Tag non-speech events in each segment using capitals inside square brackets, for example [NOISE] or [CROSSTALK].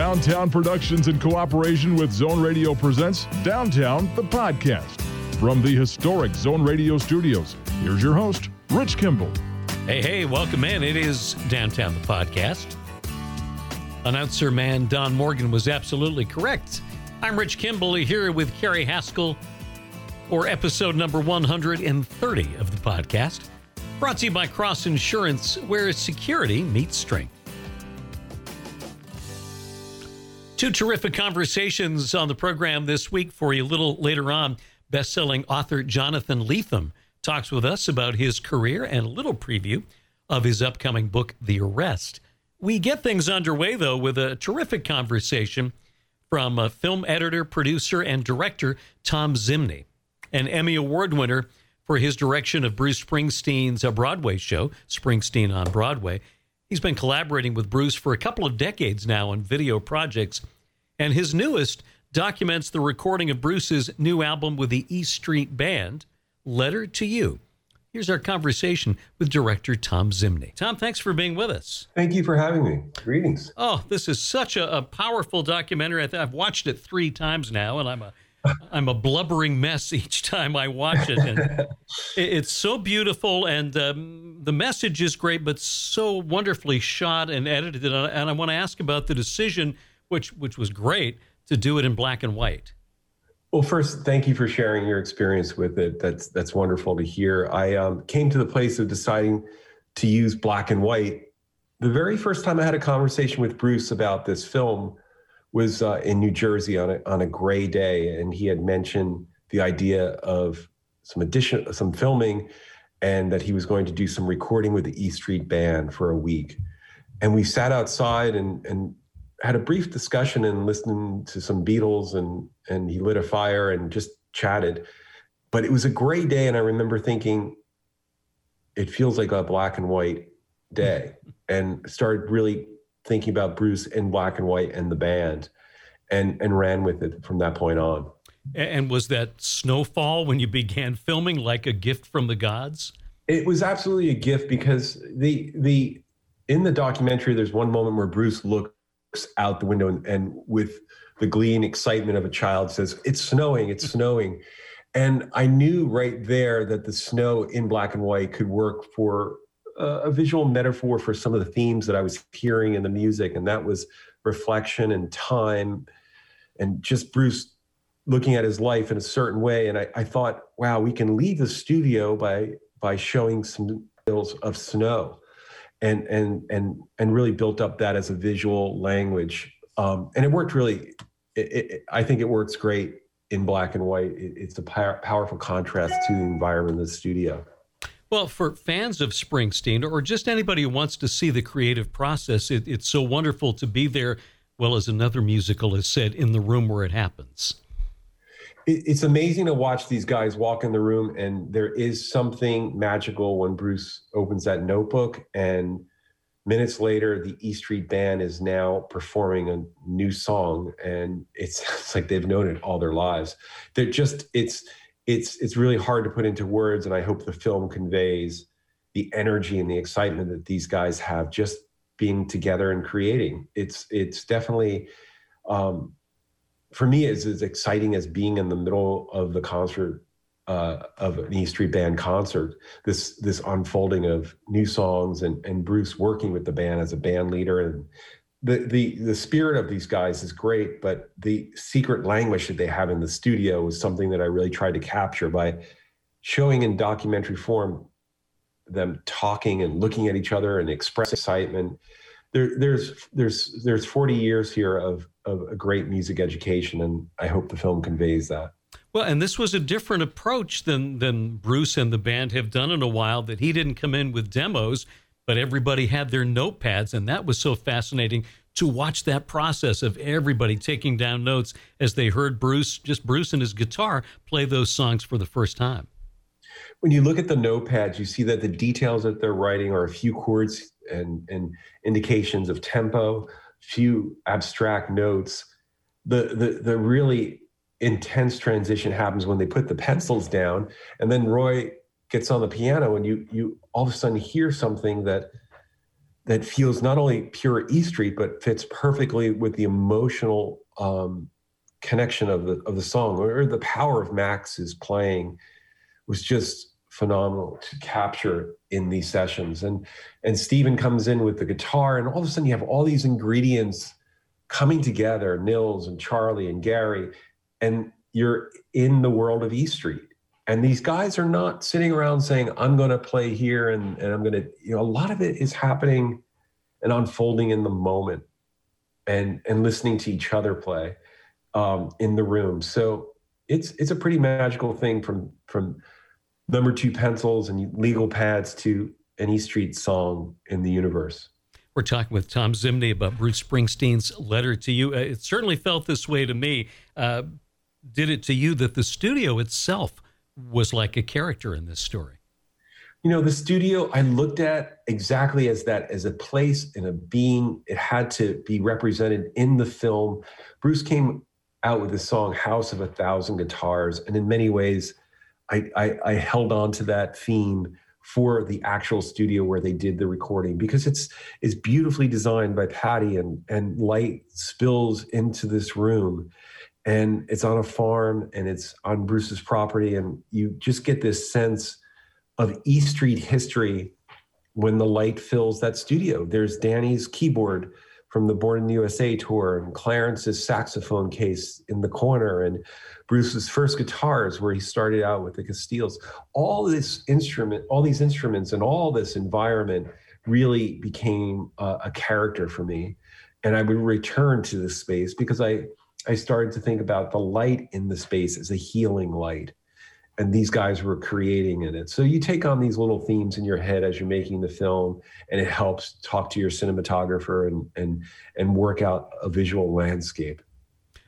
Downtown Productions in cooperation with Zone Radio presents Downtown the Podcast. From the historic Zone Radio studios, here's your host, Rich Kimball. Hey, hey, welcome in. It is Downtown the Podcast. Announcer man Don Morgan was absolutely correct. I'm Rich Kimball here with Carrie Haskell for episode number 130 of the podcast. Brought to you by Cross Insurance, where security meets strength. Two terrific conversations on the program this week for you. A little later on, best-selling author Jonathan Lethem talks with us about his career and a little preview of his upcoming book, The Arrest. We get things underway, though, with a terrific conversation from a film editor, producer, and director Thom Zimny, an Emmy Award winner for his direction of Bruce Springsteen's uh, Broadway show, Springsteen on Broadway. He's been collaborating with Bruce for a couple of decades now on video projects, and his newest documents the recording of Bruce's new album with the East Street Band, Letter to You. Here's our conversation with director Thom Zimny. Tom, thanks for being with us. Thank you for having me. Greetings. Oh, this is such a, a powerful documentary. I I've watched it three times now, and I'm a I'm a blubbering mess [LAUGHS] each time I watch it. And it's so beautiful, and um, the message is great, but so wonderfully shot and edited. And I want to ask about the decision, which which was great, to do it in black and white. Well, first, thank you for sharing your experience with it. That's that's wonderful to hear. I um, came to the place of deciding to use black and white the very first time I had a conversation with Bruce about this film was uh, in New Jersey on a on a gray day, and he had mentioned the idea of some addition, some filming, and that he was going to do some recording with the E Street Band for a week. And we sat outside and and had a brief discussion and listened to some Beatles, and and he lit a fire and just chatted. But it was a gray day, and I remember thinking, it feels like a black and white day, and started really thinking about Bruce in black and white and the band, and and ran with it from that point on. And was that snowfall when you began filming like a gift from the gods? It was absolutely a gift because the the in the documentary there's one moment where Bruce looks out the window and, and with the glee and excitement of a child says, "It's snowing! It's [LAUGHS] snowing!" And I knew right there that the snow in black and white could work for a visual metaphor for some of the themes that I was hearing in the music, and that was reflection and time, and just Bruce looking at his life in a certain way. And I, I thought, wow, we can leave the studio by by showing some bills of snow, and and and and really built up that as a visual language, um, and it worked really. It, it, I think it works great in black and white. It, it's a powerful contrast to the environment of the studio. Well, for fans of Springsteen or just anybody who wants to see the creative process, it, it's so wonderful to be there. Well, as another musical has said, in the room where it happens. It's amazing to watch these guys walk in the room, and there is something magical when Bruce opens that notebook, and minutes later, the E Street Band is now performing a new song, and it's, [LAUGHS] it's like they've known it all their lives. They're just it's it's it's really hard to put into words and i hope the film conveys the energy and the excitement that these guys have just being together and creating it's it's definitely um, for me is as exciting as being in the middle of the concert uh, of an E Street Band concert. This this unfolding of new songs and and Bruce working with the band as a band leader and the the the spirit of these guys is great, but the secret language that they have in the studio is something that I really tried to capture by showing in documentary form them talking and looking at each other and express excitement. There, there's there's there's 40 years here of of a great music education, and I hope the film conveys that. Well, and this was a different approach than than Bruce and the band have done in a while. That he didn't come in with demos but everybody had their notepads, and that was so fascinating to watch that process of everybody taking down notes as they heard Bruce, just Bruce and his guitar, play those songs for the first time. When you look at the notepads, you see that the details that they're writing are a few chords and, and indications of tempo, few abstract notes. The, the, the really intense transition happens when they put the pencils down, and then Roy gets on the piano and you you all of a sudden hear something that that feels not only pure E Street, but fits perfectly with the emotional um, connection of the of the song, or the power of Max's playing was just phenomenal to capture in these sessions. And and Steven comes in with the guitar, and all of a sudden you have all these ingredients coming together, Nils and Charlie and Gary, and you're in the world of E Street. And these guys are not sitting around saying, I'm going to play here and, and I'm going to, you know, a lot of it is happening and unfolding in the moment and, and listening to each other play um, in the room. So it's, it's a pretty magical thing from, from number two pencils and legal pads to an E Street song in the universe. We're talking with Thom Zimny about Bruce Springsteen's letter to you. Uh, it certainly felt this way to me. Uh, did it to you that the studio itself was like a character in this story? You know, the studio I looked at exactly as that, as a place and a being. It had to be represented in the film. Bruce came out with the song House of a Thousand Guitars. And in many ways, I, I, I held on to that theme for the actual studio where they did the recording because it's it's beautifully designed by Patti and and light spills into this room and it's on a farm and it's on Bruce's property and you just get this sense of E Street history when the light fills that studio. There's Danny's keyboard from the Born in the USA tour and Clarence's saxophone case in the corner and Bruce's first guitars where he started out with the Castiles. All this instrument, all these instruments and all this environment really became uh, a character for me. And I would return to this space because I I started to think about the light in the space as a healing light. And these guys were creating in it. So you take on these little themes in your head as you're making the film, and it helps talk to your cinematographer and and and work out a visual landscape.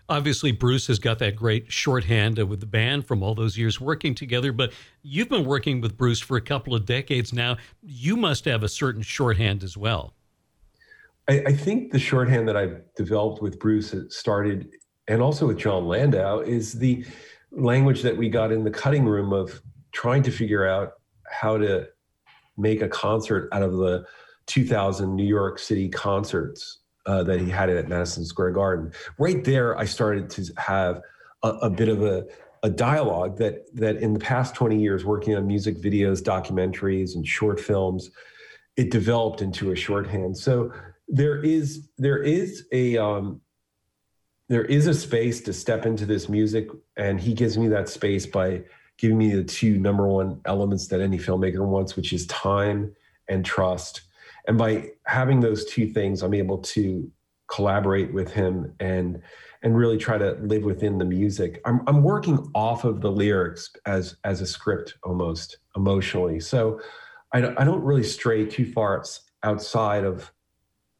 Obviously, Bruce has got that great shorthand with the band from all those years working together, but you've been working with Bruce for a couple of decades now. You must have a certain shorthand as well. I, I think the shorthand that I've developed with Bruce started and also with Jon Landau is the language that we got in the cutting room of trying to figure out how to make a concert out of the 2000 New York City concerts uh, that he had at Madison Square Garden. Right there, I started to have a, a bit of a, a dialogue that that in the past 20 years, working on music videos, documentaries, and short films, it developed into a shorthand. So there is there is a um, there is a space to step into this music and he gives me that space by giving me the two number one elements that any filmmaker wants which is time and trust. And by having those two things i'm able to collaborate with him and and really try to live within the music. I'm, I'm working off of the lyrics as as a script almost emotionally. So I, I don't really stray too far outside of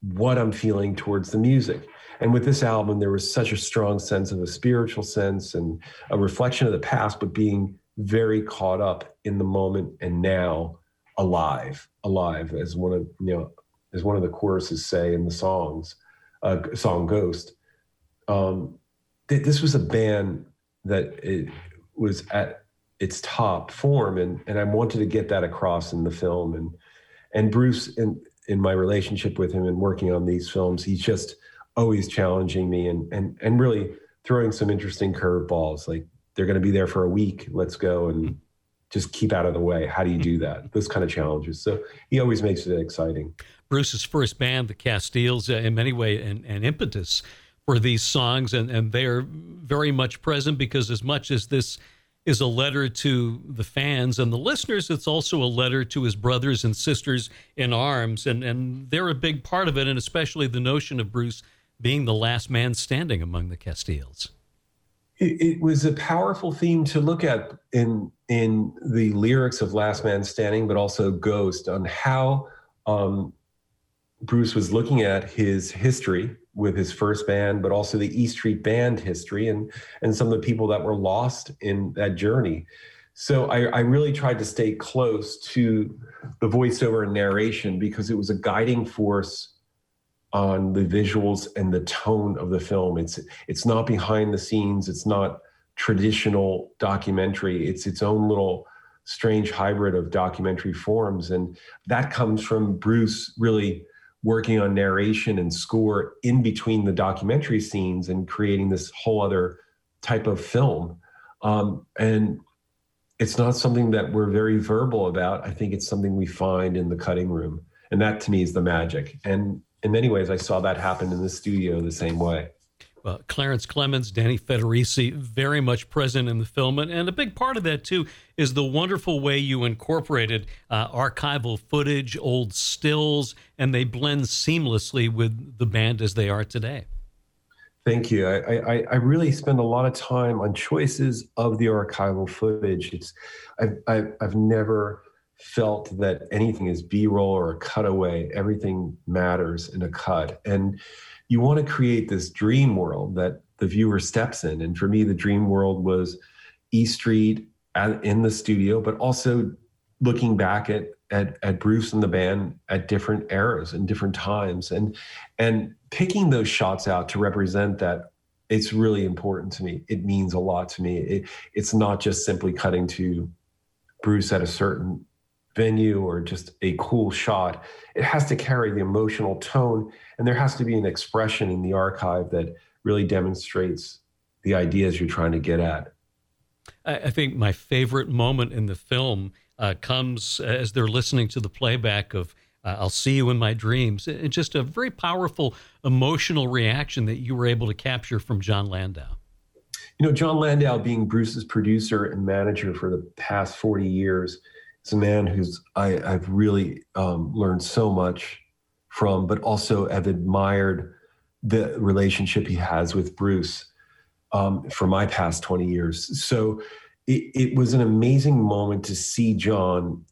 what i'm feeling towards the music and with this album, there was such a strong sense of a spiritual sense and a reflection of the past, but being very caught up in the moment and now alive, alive, as one of you know, as one of the choruses say in the songs, uh, song Ghost. Um, th- this was a band that it was at its top form, and and I wanted to get that across in the film. And and Bruce, in in my relationship with him and working on these films, he's just always challenging me and and and really throwing some interesting curveballs. Like they're going to be there for a week. Let's go and just keep out of the way. How do you do that? Those kind of challenges. So he always makes it exciting. Bruce's first band, the Castiles, uh, in many ways, an, an impetus for these songs, and, and they're very much present because as much as this is a letter to the fans and the listeners, it's also a letter to his brothers and sisters in arms, and, and they're a big part of it, and especially the notion of Bruce being the last man standing among the Castiles. It, it, was a powerful theme to look at in in the lyrics of Last Man Standing, but also Ghost, on how um, Bruce was looking at his history with his first band, but also the E Street Band history and and some of the people that were lost in that journey. So I, I really tried to stay close to the voiceover and narration because it was a guiding force on the visuals and the tone of the film. It's it's not behind the scenes. It's not traditional documentary. It's its own little strange hybrid of documentary forms, and that comes from Bruce really working on narration and score in between the documentary scenes and creating this whole other type of film. Um, and it's not something that we're very verbal about. I think it's something we find in the cutting room. And that to me is the magic. And in many ways, I saw that happen in the studio the same way. Well, Clarence Clemons, Danny Federici, very much present in the film. And, and a big part of that, too, is the wonderful way you incorporated uh, archival footage, old stills, and they blend seamlessly with the band as they are today. Thank you. I, I, I really spend a lot of time on choices of the archival footage. It's I've, I've, I've never felt that anything is b-roll or a cutaway everything matters in a cut and you want to create this dream world that the viewer steps in. And for me, the dream world was E Street in the studio, but also looking back at, at at Bruce and the band at different eras and different times, and and picking those shots out to represent that. It's really important to me. It means a lot to me. It, it's not just simply cutting to Bruce at a certain venue or just a cool shot. It has to carry the emotional tone, and there has to be an expression in the archive that really demonstrates the ideas you're trying to get at. I think my favorite moment in the film uh, comes as they're listening to the playback of uh, I'll See You in My Dreams. It's just a very powerful emotional reaction that you were able to capture from Jon Landau. You know, Jon Landau, being Bruce's producer and manager for the past 40 years, it's a man who's I, I've really um, learned so much from, but also have admired the relationship he has with Bruce um, for my past 20 years. So it, it was an amazing moment to see Jon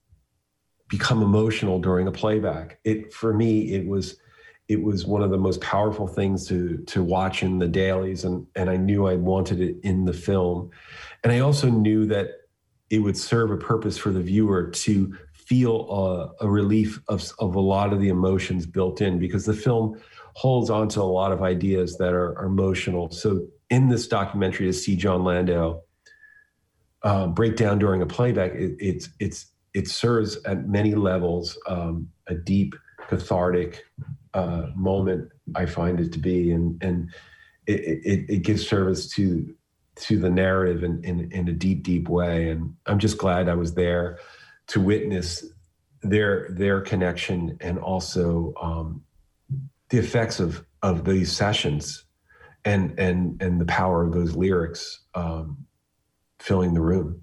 become emotional during a playback. It for me, it was it was one of the most powerful things to to watch in the dailies, and and I knew I wanted it in the film, and I also knew that it would serve a purpose for the viewer to feel a, a relief of, of a lot of the emotions built in because the film holds on to a lot of ideas that are, are emotional. So in this documentary, to see Jon Landau uh, break down during a playback, it, it's it's it serves at many levels um, a deep cathartic uh, moment. I find it to be, and and it, it, it gives service to to the narrative in, in, in a deep, deep way. And I'm just glad I was there to witness their their connection and also um, the effects of of these sessions and and and the power of those lyrics um, filling the room.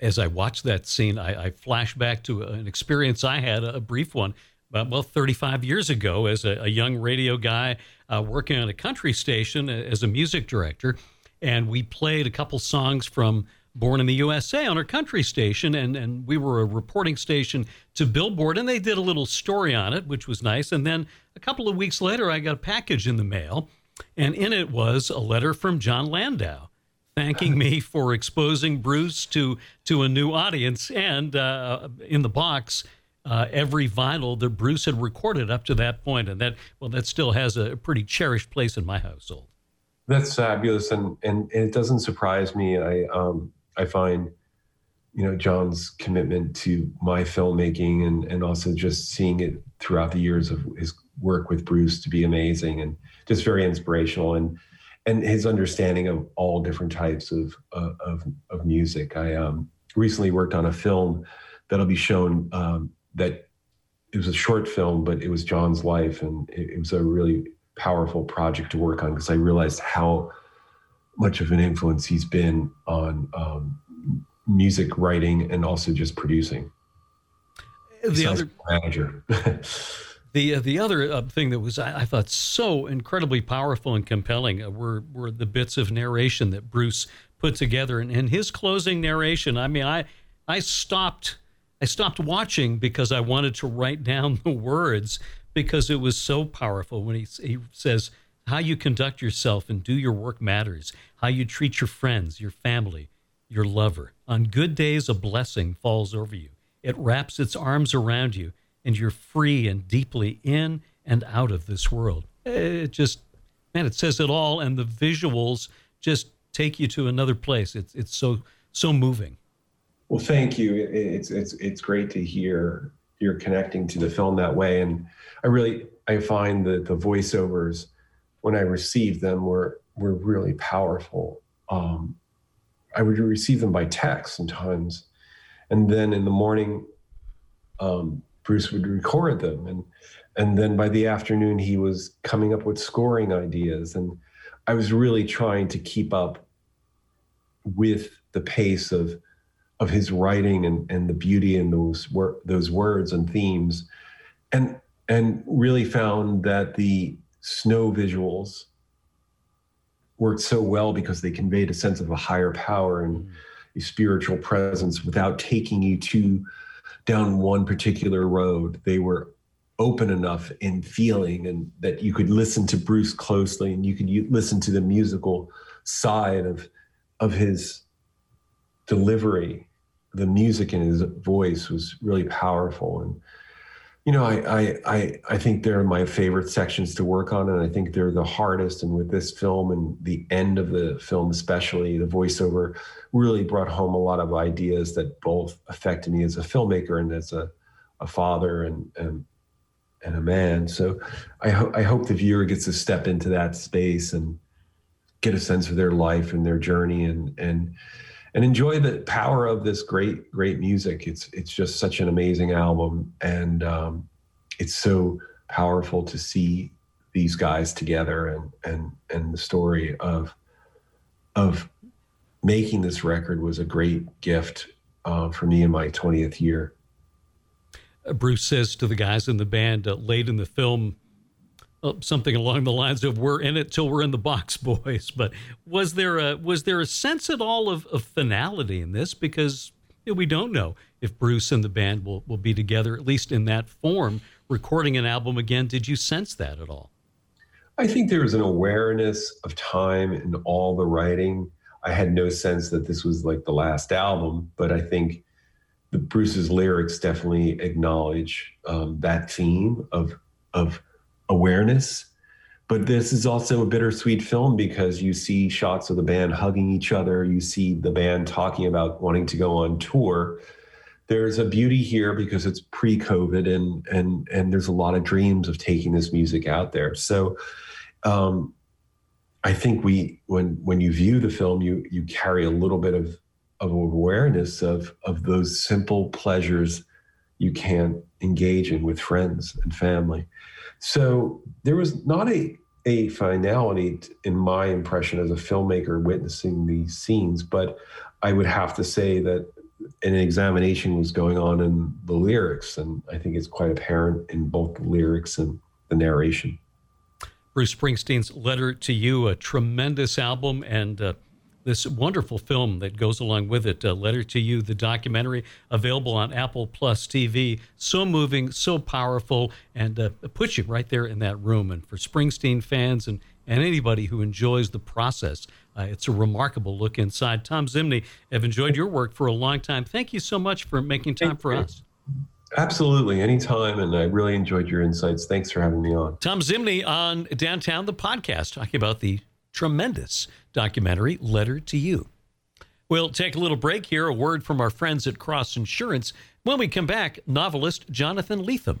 As I watch that scene, I, I flash back to an experience I had, a brief one, about well, 35 years ago, as a, a young radio guy uh, working on a country station as a music director and we played a couple songs from Born in the USA on our country station, and, and we were a reporting station to Billboard, and they did a little story on it, which was nice. And then a couple of weeks later, I got a package in the mail, and in it was a letter from Jon Landau thanking me [LAUGHS] for exposing Bruce to to a new audience, and uh, in the box. Uh, every vinyl that Bruce had recorded up to that point, and that well, that still has a pretty cherished place in my household. That's fabulous, and, and and it doesn't surprise me. I um I find you know Jon's commitment to my filmmaking and and also just seeing it throughout the years of his work with Bruce to be amazing and just very inspirational and and his understanding of all different types of uh, of of music. I um, recently worked on a film that'll be shown um, that it was a short film, but it was Jon's life, and it, it was a really powerful project to work on because I realized how much of an influence he's been on um, music writing and also just producing. The other manager. [LAUGHS] the uh, the other uh, thing that was I, I, thought so incredibly powerful and compelling uh, were were the bits of narration that Bruce put together and in his closing narration. I mean, I I stopped I stopped watching because I wanted to write [LAUGHS] down the words because it was so powerful when he, he says, How you conduct yourself and do your work matters. How you treat your friends, your family, your lover. On good days, a blessing falls over you. It wraps its arms around you, and you're free and deeply in and out of this world. It just, man, it says it all, and the visuals just take you to another place. It's, it's so, so moving. Well, thank you. It's, it's, it's great to hear you're connecting to the film that way. And I really I find that the voiceovers when I received them were were really powerful. Um, I would receive them by text sometimes, and then in the morning, um, Bruce would record them, and and then by the afternoon he was coming up with scoring ideas, and I was really trying to keep up with the pace of of his writing and, and the beauty in those wor- those words and themes, and and really found that the snow visuals worked so well because they conveyed a sense of a higher power and a spiritual presence without taking you to down one particular road. They were open enough in feeling and that you could listen to Bruce closely and you could listen to the musical side of of his delivery. The music in his voice was really powerful and you know, I, I, I, think they're my favorite sections to work on, and I think they're the hardest. And with this film and the end of the film, especially the voiceover, really brought home a lot of ideas that both affected me as a filmmaker and as a, a father and, and and a man. So I hope I hope the viewer gets to step into that space and get a sense of their life and their journey and and and enjoy the power of this great great music. It's it's just such an amazing album and um, it's so powerful to see these guys together and and and the story of of making this record was a great gift uh, for me in my 20th year. Bruce says to the guys in the band uh, late in the film something along the lines of "We're in it till we're in the box, [LAUGHS] boys." But was there a was there a sense at all of, of finality in this? Because you know, we don't know if Bruce and the band will will be together at least in that form, recording an album again. Did you sense that at all? I think there was an awareness of time in all the writing. I had no sense that this was like the last album, but I think the Bruce's lyrics definitely acknowledge um, that theme of of awareness. But this is also a bittersweet film because you see shots of the band hugging each other. You see the band talking about wanting to go on tour. There's a beauty here because it's pre-COVID and and and there's a lot of dreams of taking this music out there. So um, I think we when when you view the film, you you carry a little bit of of awareness of of those simple pleasures you can't engage in with friends and family. So there was not a a finality in my impression as a filmmaker witnessing these scenes, but I would have to say that an examination was going on in the lyrics, and I think it's quite apparent in both the lyrics and the narration. Bruce Springsteen's Letter to You, a tremendous album, and uh, this wonderful film that goes along with it, uh, Letter to You, the documentary, available on Apple Plus TV. So moving, so powerful, and uh, puts you right there in that room. And for Springsteen fans and, and anybody who enjoys the process, uh, it's a remarkable look inside. Thom Zimny, I've enjoyed your work for a long time. Thank you so much for making time for us. Absolutely, anytime. And I really enjoyed your insights. Thanks for having me on. Thom Zimny on Downtown, the podcast, talking about the tremendous documentary, Letter to You. We'll take a little break here. A word from our friends at Cross Insurance. When we come back, novelist Jonathan Lethem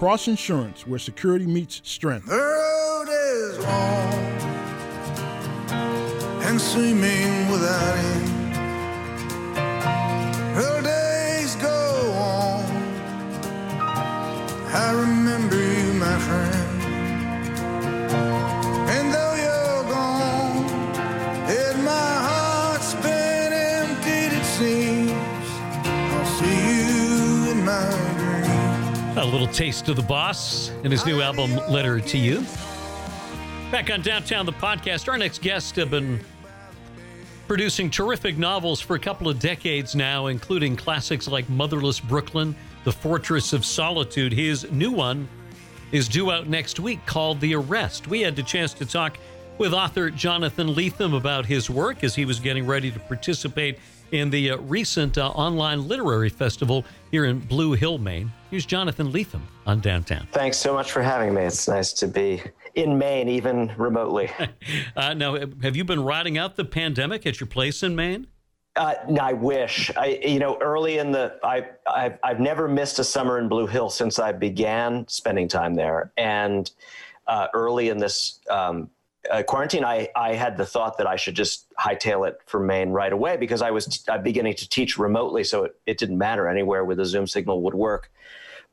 Cross Insurance, where security meets strength. The road is long and without end. Days go on. I remember a little taste of the boss and his new album, Letter to You. Back on Downtown, the podcast, our next guest have been producing terrific novels for a couple of decades now, including classics like Motherless Brooklyn, The Fortress of Solitude. His new one is due out next week called The Arrest. We had the chance to talk with author Jonathan Lethem about his work as he was getting ready to participate in the uh, recent uh, online literary festival here in Blue Hill, Maine. Here's Jonathan Lethem on Downtown. Thanks so much for having me. It's nice to be in Maine, even remotely. [LAUGHS] uh, now, have you been riding out the pandemic at your place in Maine? Uh, I wish. I, you know, early in the, I, I've, I've never missed a summer in Blue Hill since I began spending time there. And uh, early in this um, uh, quarantine, I, I had the thought that I should just hightail it for Maine right away because I was beginning to teach remotely, so it, it didn't matter anywhere where the Zoom signal would work.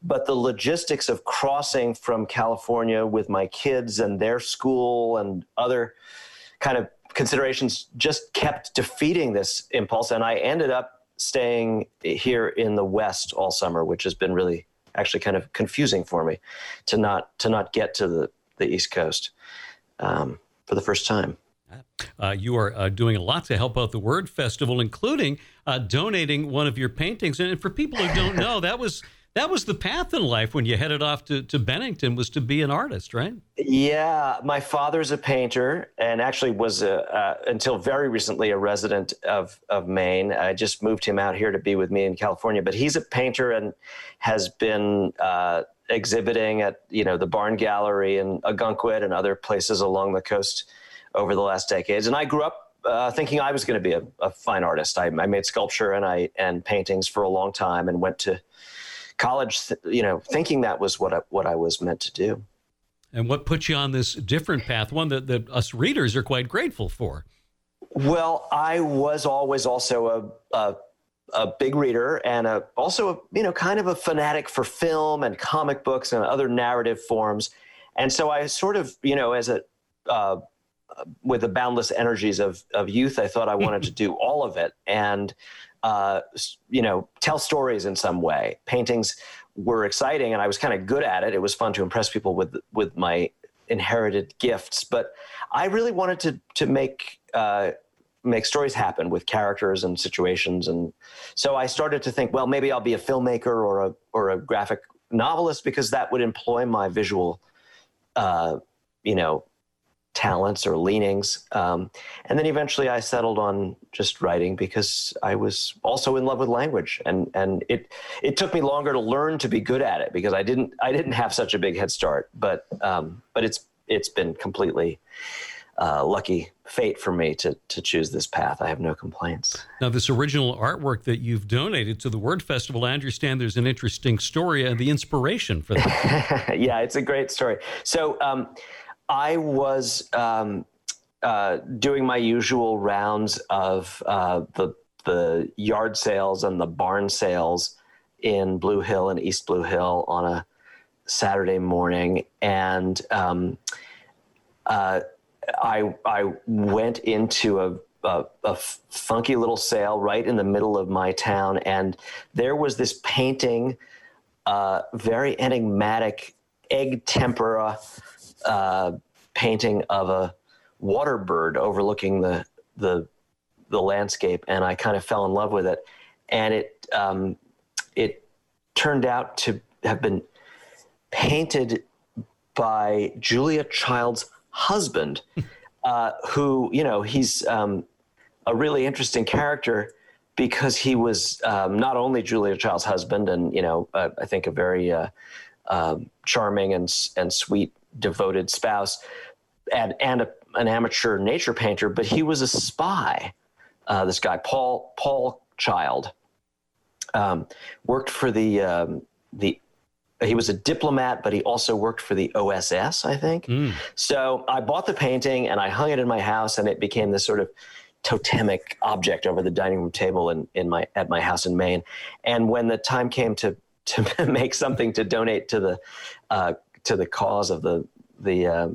But the logistics of crossing from California with my kids and their school and other kind of considerations just kept defeating this impulse. And I ended up staying here in the West all summer, which has been really actually kind of confusing for me to not to not get to the, the East Coast um, for the first time. Uh, you are uh, doing a lot to help out the Word Festival, including uh, donating one of your paintings. And for people who don't know, that was that was the path in life when you headed off to, to Bennington was to be an artist, right? Yeah, my father's a painter and actually was a, uh, until very recently a resident of of Maine. I just moved him out here to be with me in California, but he's a painter and has been uh, exhibiting at you know the Barn Gallery in Ogunquit and other places along the coast over the last decades. And I grew up uh, thinking I was going to be a, a, fine artist. I, I, made sculpture and I and paintings for a long time, and went to college, you know, thinking that was what I, what I was meant to do. And what put you on this different path, one that, that us readers are quite grateful for? Well, I was always also a, a a big reader and a, also a, you know kind of a fanatic for film and comic books and other narrative forms and so i sort of you know as a uh, with the boundless energies of, of youth i thought i wanted to [LAUGHS] do all of it and uh, you know tell stories in some way. Paintings were exciting and i was kind of good at it. It was fun to impress people with with my inherited gifts but i really wanted to to make uh, make stories happen with characters and situations and so i started to think well maybe i'll be a filmmaker or a or a graphic novelist because that would employ my visual uh, you know talents or leanings um, and then eventually i settled on just writing because i was also in love with language and and it it took me longer to learn to be good at it because i didn't i didn't have such a big head start but um, but it's it's been completely uh, lucky fate for me to to choose this path. I have no complaints. Now, this original artwork that you've donated to the Word Festival, I understand there's an interesting story and the inspiration for that. [LAUGHS] yeah, it's a great story. So, um, I was um, uh, doing my usual rounds of uh, the the yard sales and the barn sales in Blue Hill and East Blue Hill on a Saturday morning, and um, uh, I I went into a, a, a funky little sale right in the middle of my town, and there was this painting, uh, very enigmatic egg tempera uh, painting of a water bird overlooking the the the landscape, and I kind of fell in love with it, and it um, it turned out to have been painted by Julia Child's husband, [LAUGHS] uh, who, you know, he's um, a really interesting character because he was um, not only Julia Child's husband and, you know, uh, I think a very uh, um, charming and, and sweet, devoted spouse and, and a, an amateur nature painter, but he was a spy. Uh, this guy, Paul, Paul Child, um, worked for the, um, the he was a diplomat, but he also worked for the OSS, I think. Mm. So I bought the painting and I hung it in my house, and it became this sort of totemic object over the dining room table in, in my at my house in Maine. And when the time came to to [LAUGHS] make something to donate to the uh, to the cause of the the uh,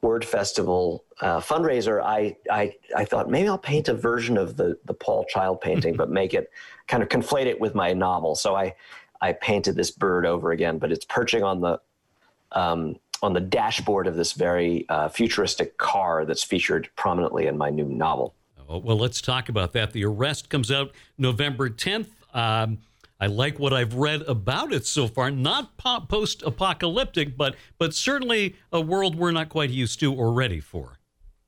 Word Festival uh, fundraiser, I, I I thought maybe I'll paint a version of the the Paul Child painting, [LAUGHS] but make it kind of conflate it with my novel. So I I painted this bird over again, but it's perching on the um, on the dashboard of this very uh, futuristic car that's featured prominently in my new novel. Well, let's talk about that. The Arrest comes out November 10th. Um, I like what I've read about it so far. Not post apocalyptic, but but certainly a world we're not quite used to or ready for.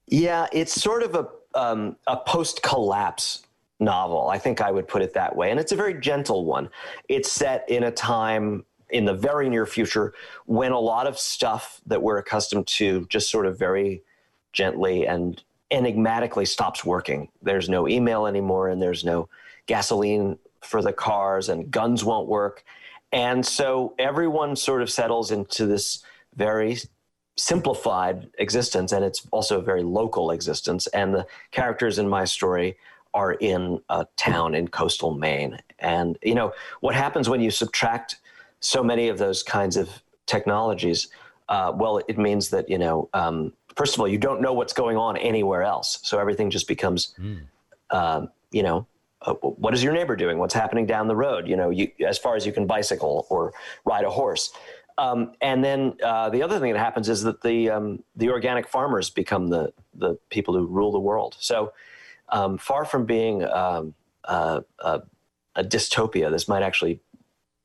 Yeah, it's sort of a um, a post collapse novel. I think I would put it that way, and it's a very gentle one. It's set in a time in the very near future when a lot of stuff that we're accustomed to just sort of very gently and enigmatically stops working. There's no email anymore, and there's no gasoline for the cars, and guns won't work. And so everyone sort of settles into this very simplified existence, and it's also a very local existence. And the characters in my story are in a town in coastal Maine. And, you know, what happens when you subtract so many of those kinds of technologies? Uh, well, it means that, you know, um, first of all, you don't know what's going on anywhere else. So everything just becomes, mm. uh, you know, uh, what is your neighbor doing? What's happening down the road? You know, you, as far as you can bicycle or ride a horse. Um, and then uh, the other thing that happens is that the um, the organic farmers become the the people who rule the world. So um, far from being um, uh, a dystopia, this might actually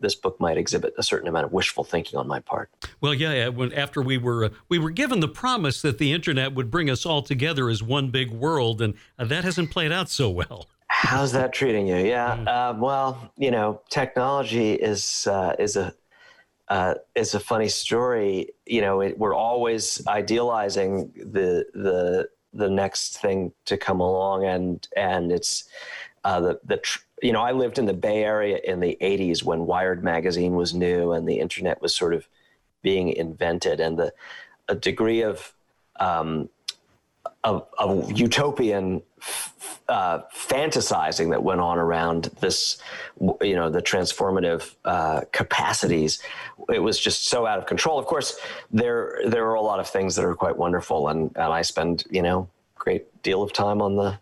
this book might exhibit a certain amount of wishful thinking on my part. Well, yeah, yeah. When, after we were uh, we were given the promise that the internet would bring us all together as one big world, and uh, that hasn't played out so well. How's that treating you? Yeah. Uh, well, you know, technology is uh, is a uh, is a funny story. You know, it, we're always idealizing the the the next thing to come along, and and it's uh, the the tr- you know, I lived in the Bay Area in the 80s when Wired magazine was new and the internet was sort of being invented, and the a degree of um, of, of, utopian uh, fantasizing that went on around this, you know, the transformative uh, capacities. It was just so out of control. Of course, there there are a lot of things that are quite wonderful, and and I spend you know great deal of time on the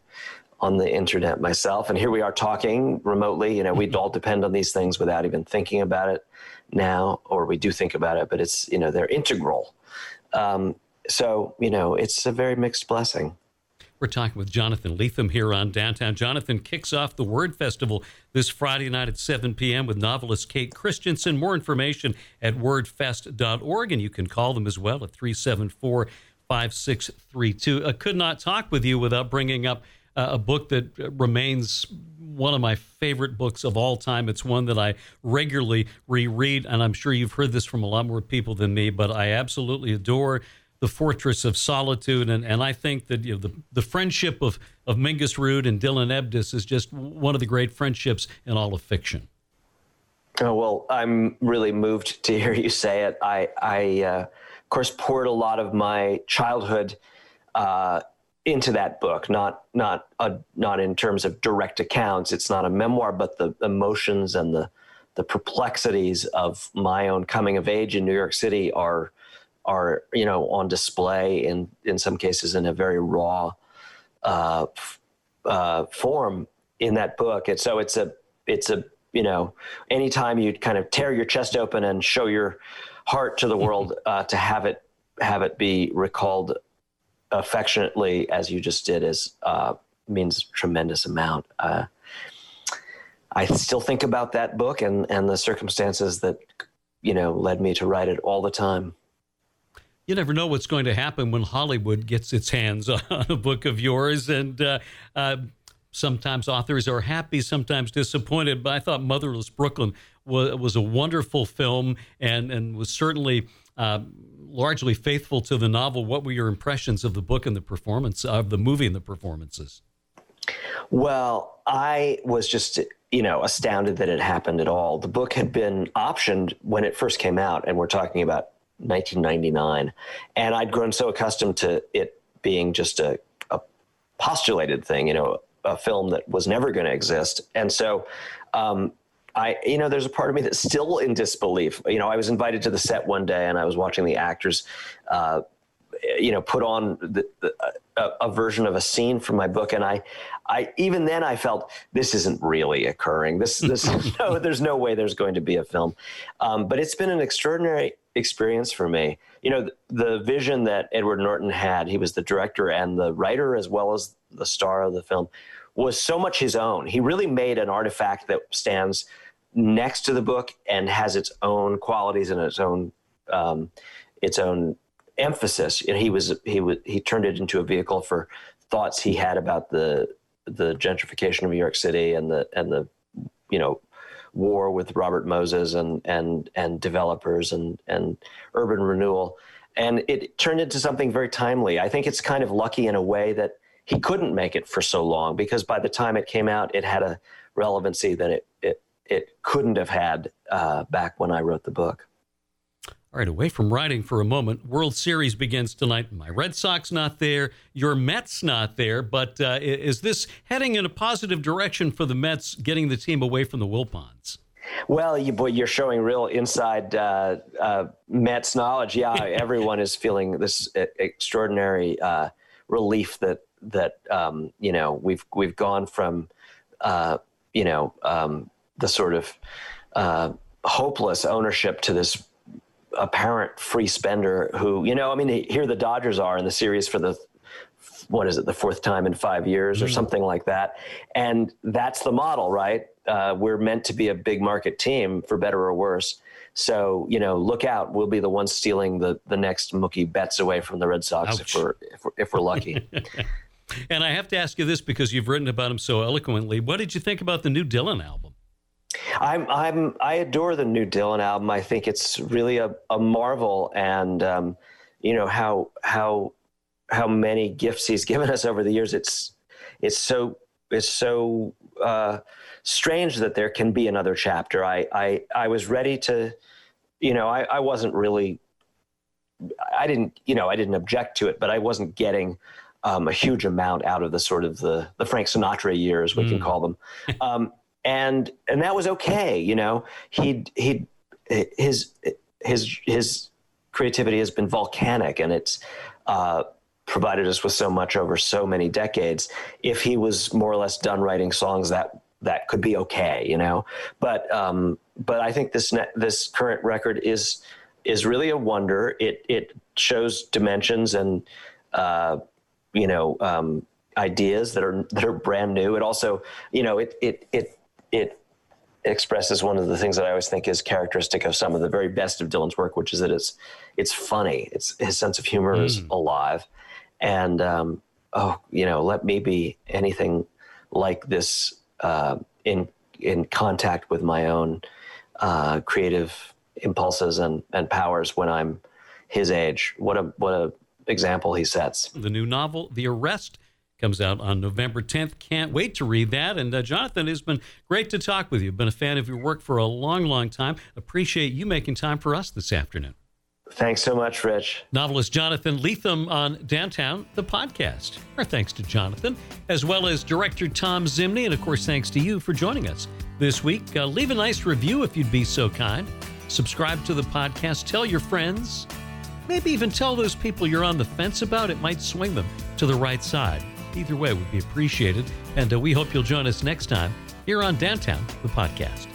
on the internet myself. And here we are talking remotely. You know, we mm-hmm. all depend on these things without even thinking about it now, or we do think about it, but it's, you know, they're integral. Um, so, you know, it's a very mixed blessing. We're talking with Jonathan Lethem here on Downtown. Jonathan kicks off the Word Festival this Friday night at 7 p.m. with novelist Kate Christensen. More information at wordfest.org, and you can call them as well at 374 5632. I could not talk with you without bringing up uh, a book that remains one of my favorite books of all time. It's one that I regularly reread, and I'm sure you've heard this from a lot more people than me, but I absolutely adore The Fortress of Solitude. And, and I think that you know, the, the friendship of, of Mingus Rude and Dylan Ebdus is just one of the great friendships in all of fiction. Oh, well, I'm really moved to hear you say it. I, I uh, of course, poured a lot of my childhood uh, into that book, not not a, not in terms of direct accounts. It's not a memoir, but the emotions and the the perplexities of my own coming of age in New York City are are you know on display in in some cases in a very raw uh, uh, form in that book. And so it's a it's a you know anytime you kind of tear your chest open and show your heart to the world uh, to have it have it be recalled affectionately as you just did is uh, means a tremendous amount. Uh, I still think about that book and and the circumstances that you know led me to write it all the time. You never know what's going to happen when Hollywood gets its hands [LAUGHS] on a book of yours, and uh, uh sometimes authors are happy, sometimes disappointed. But I thought Motherless Brooklyn was, was a wonderful film and and was certainly uh, largely faithful to the novel. What were your impressions of the book and the performance of the movie and the performances? Well, I was just you know astounded that it happened at all. The book had been optioned when it first came out, and we're talking about 1999, and I'd grown so accustomed to it being just a, a postulated thing, you know, a film that was never going to exist, and so um, I, you know, there's a part of me that's still in disbelief. You know, I was invited to the set one day and I was watching the actors, uh, you know, put on the, the, a, a, version of a scene from my book, and I, I even then I felt this isn't really occurring. This, this, [LAUGHS] no, there's no way there's going to be a film. Um, but it's been an extraordinary experience for me. You know, the, vision that Edward Norton had. He was the director and the writer as well as the star of the film was so much his own. He really made an artifact that stands next to the book and has its own qualities and its own um, its own emphasis. Know, he was he was he turned it into a vehicle for thoughts he had about the the gentrification of New York City and the and the you know war with Robert Moses and and and developers and and urban renewal. And it turned into something very timely. I think it's kind of lucky in a way that he couldn't make it for so long because by the time it came out, it had a relevancy that it it it couldn't have had uh, back when I wrote the book. All right, away from writing for a moment. World Series begins tonight. My Red Sox not there. Your Mets not there. But uh, is this heading in a positive direction for the Mets, getting the team away from the Wilpons? Well, you, boy, you're showing real inside uh, uh, Mets knowledge. Yeah, [LAUGHS] everyone is feeling this extraordinary uh, relief that that um, you know we've we've gone from uh, you know um, the sort of uh, hopeless ownership to this apparent free spender who, you know, I mean, here the Dodgers are in the series for the what is it, the fourth time in five years or mm. something like that. And that's the model, right? Uh, we're meant to be a big market team for better or worse. So, you know, look out. We'll be the ones stealing the, the next Mookie Betts away from the Red Sox if we're, if we're, if we're lucky. [LAUGHS] and I have to ask you this because you've written about him so eloquently. What did you think about the new Dylan album? I'm I'm I adore the new Dylan album. I think it's really a, a marvel, and um, you know how how how many gifts he's [LAUGHS] given us over the years. It's it's so it's so uh, strange that there can be another chapter. I I I was ready to, you know, I I wasn't really. I didn't, you know, I didn't object to it, but I wasn't getting um, a huge amount out of the sort of the the Frank Sinatra years, we mm. can call them. [LAUGHS] Um, and and that was okay. You know, he he his his his creativity has been volcanic, and it's. Uh, provided us with so much over so many decades. If he was more or less done writing songs, that that could be okay, you know. But um, but I think this this current record is is really a wonder. It it shows dimensions and uh, you know um, ideas that are that are brand new. It also you know it it it it expresses one of the things that I always think is characteristic of some of the very best of Dylan's work, which is that it's it's funny. It's his sense of humor mm. is alive, and um, oh, you know, let me be anything like this uh, in in contact with my own uh, creative impulses and and powers when I'm his age. What a what a example he sets. The new novel, The Arrest comes out on November 10th. Can't wait to read that. And uh, Jonathan, it's been great to talk with you. Been a fan of your work for a long, long time. Appreciate you making time for us this afternoon. Thanks so much, Rich. Novelist Jonathan Lethem on Downtown, the podcast. Our thanks to Jonathan, as well as director Thom Zimny, and of course, thanks to you for joining us this week. Uh, leave a nice review if you'd be so kind. Subscribe to the podcast. Tell your friends. Maybe even tell those people you're on the fence about. It might swing them to the right side. Either way would be appreciated. And uh, we hope you'll join us next time here on Downtown, the podcast.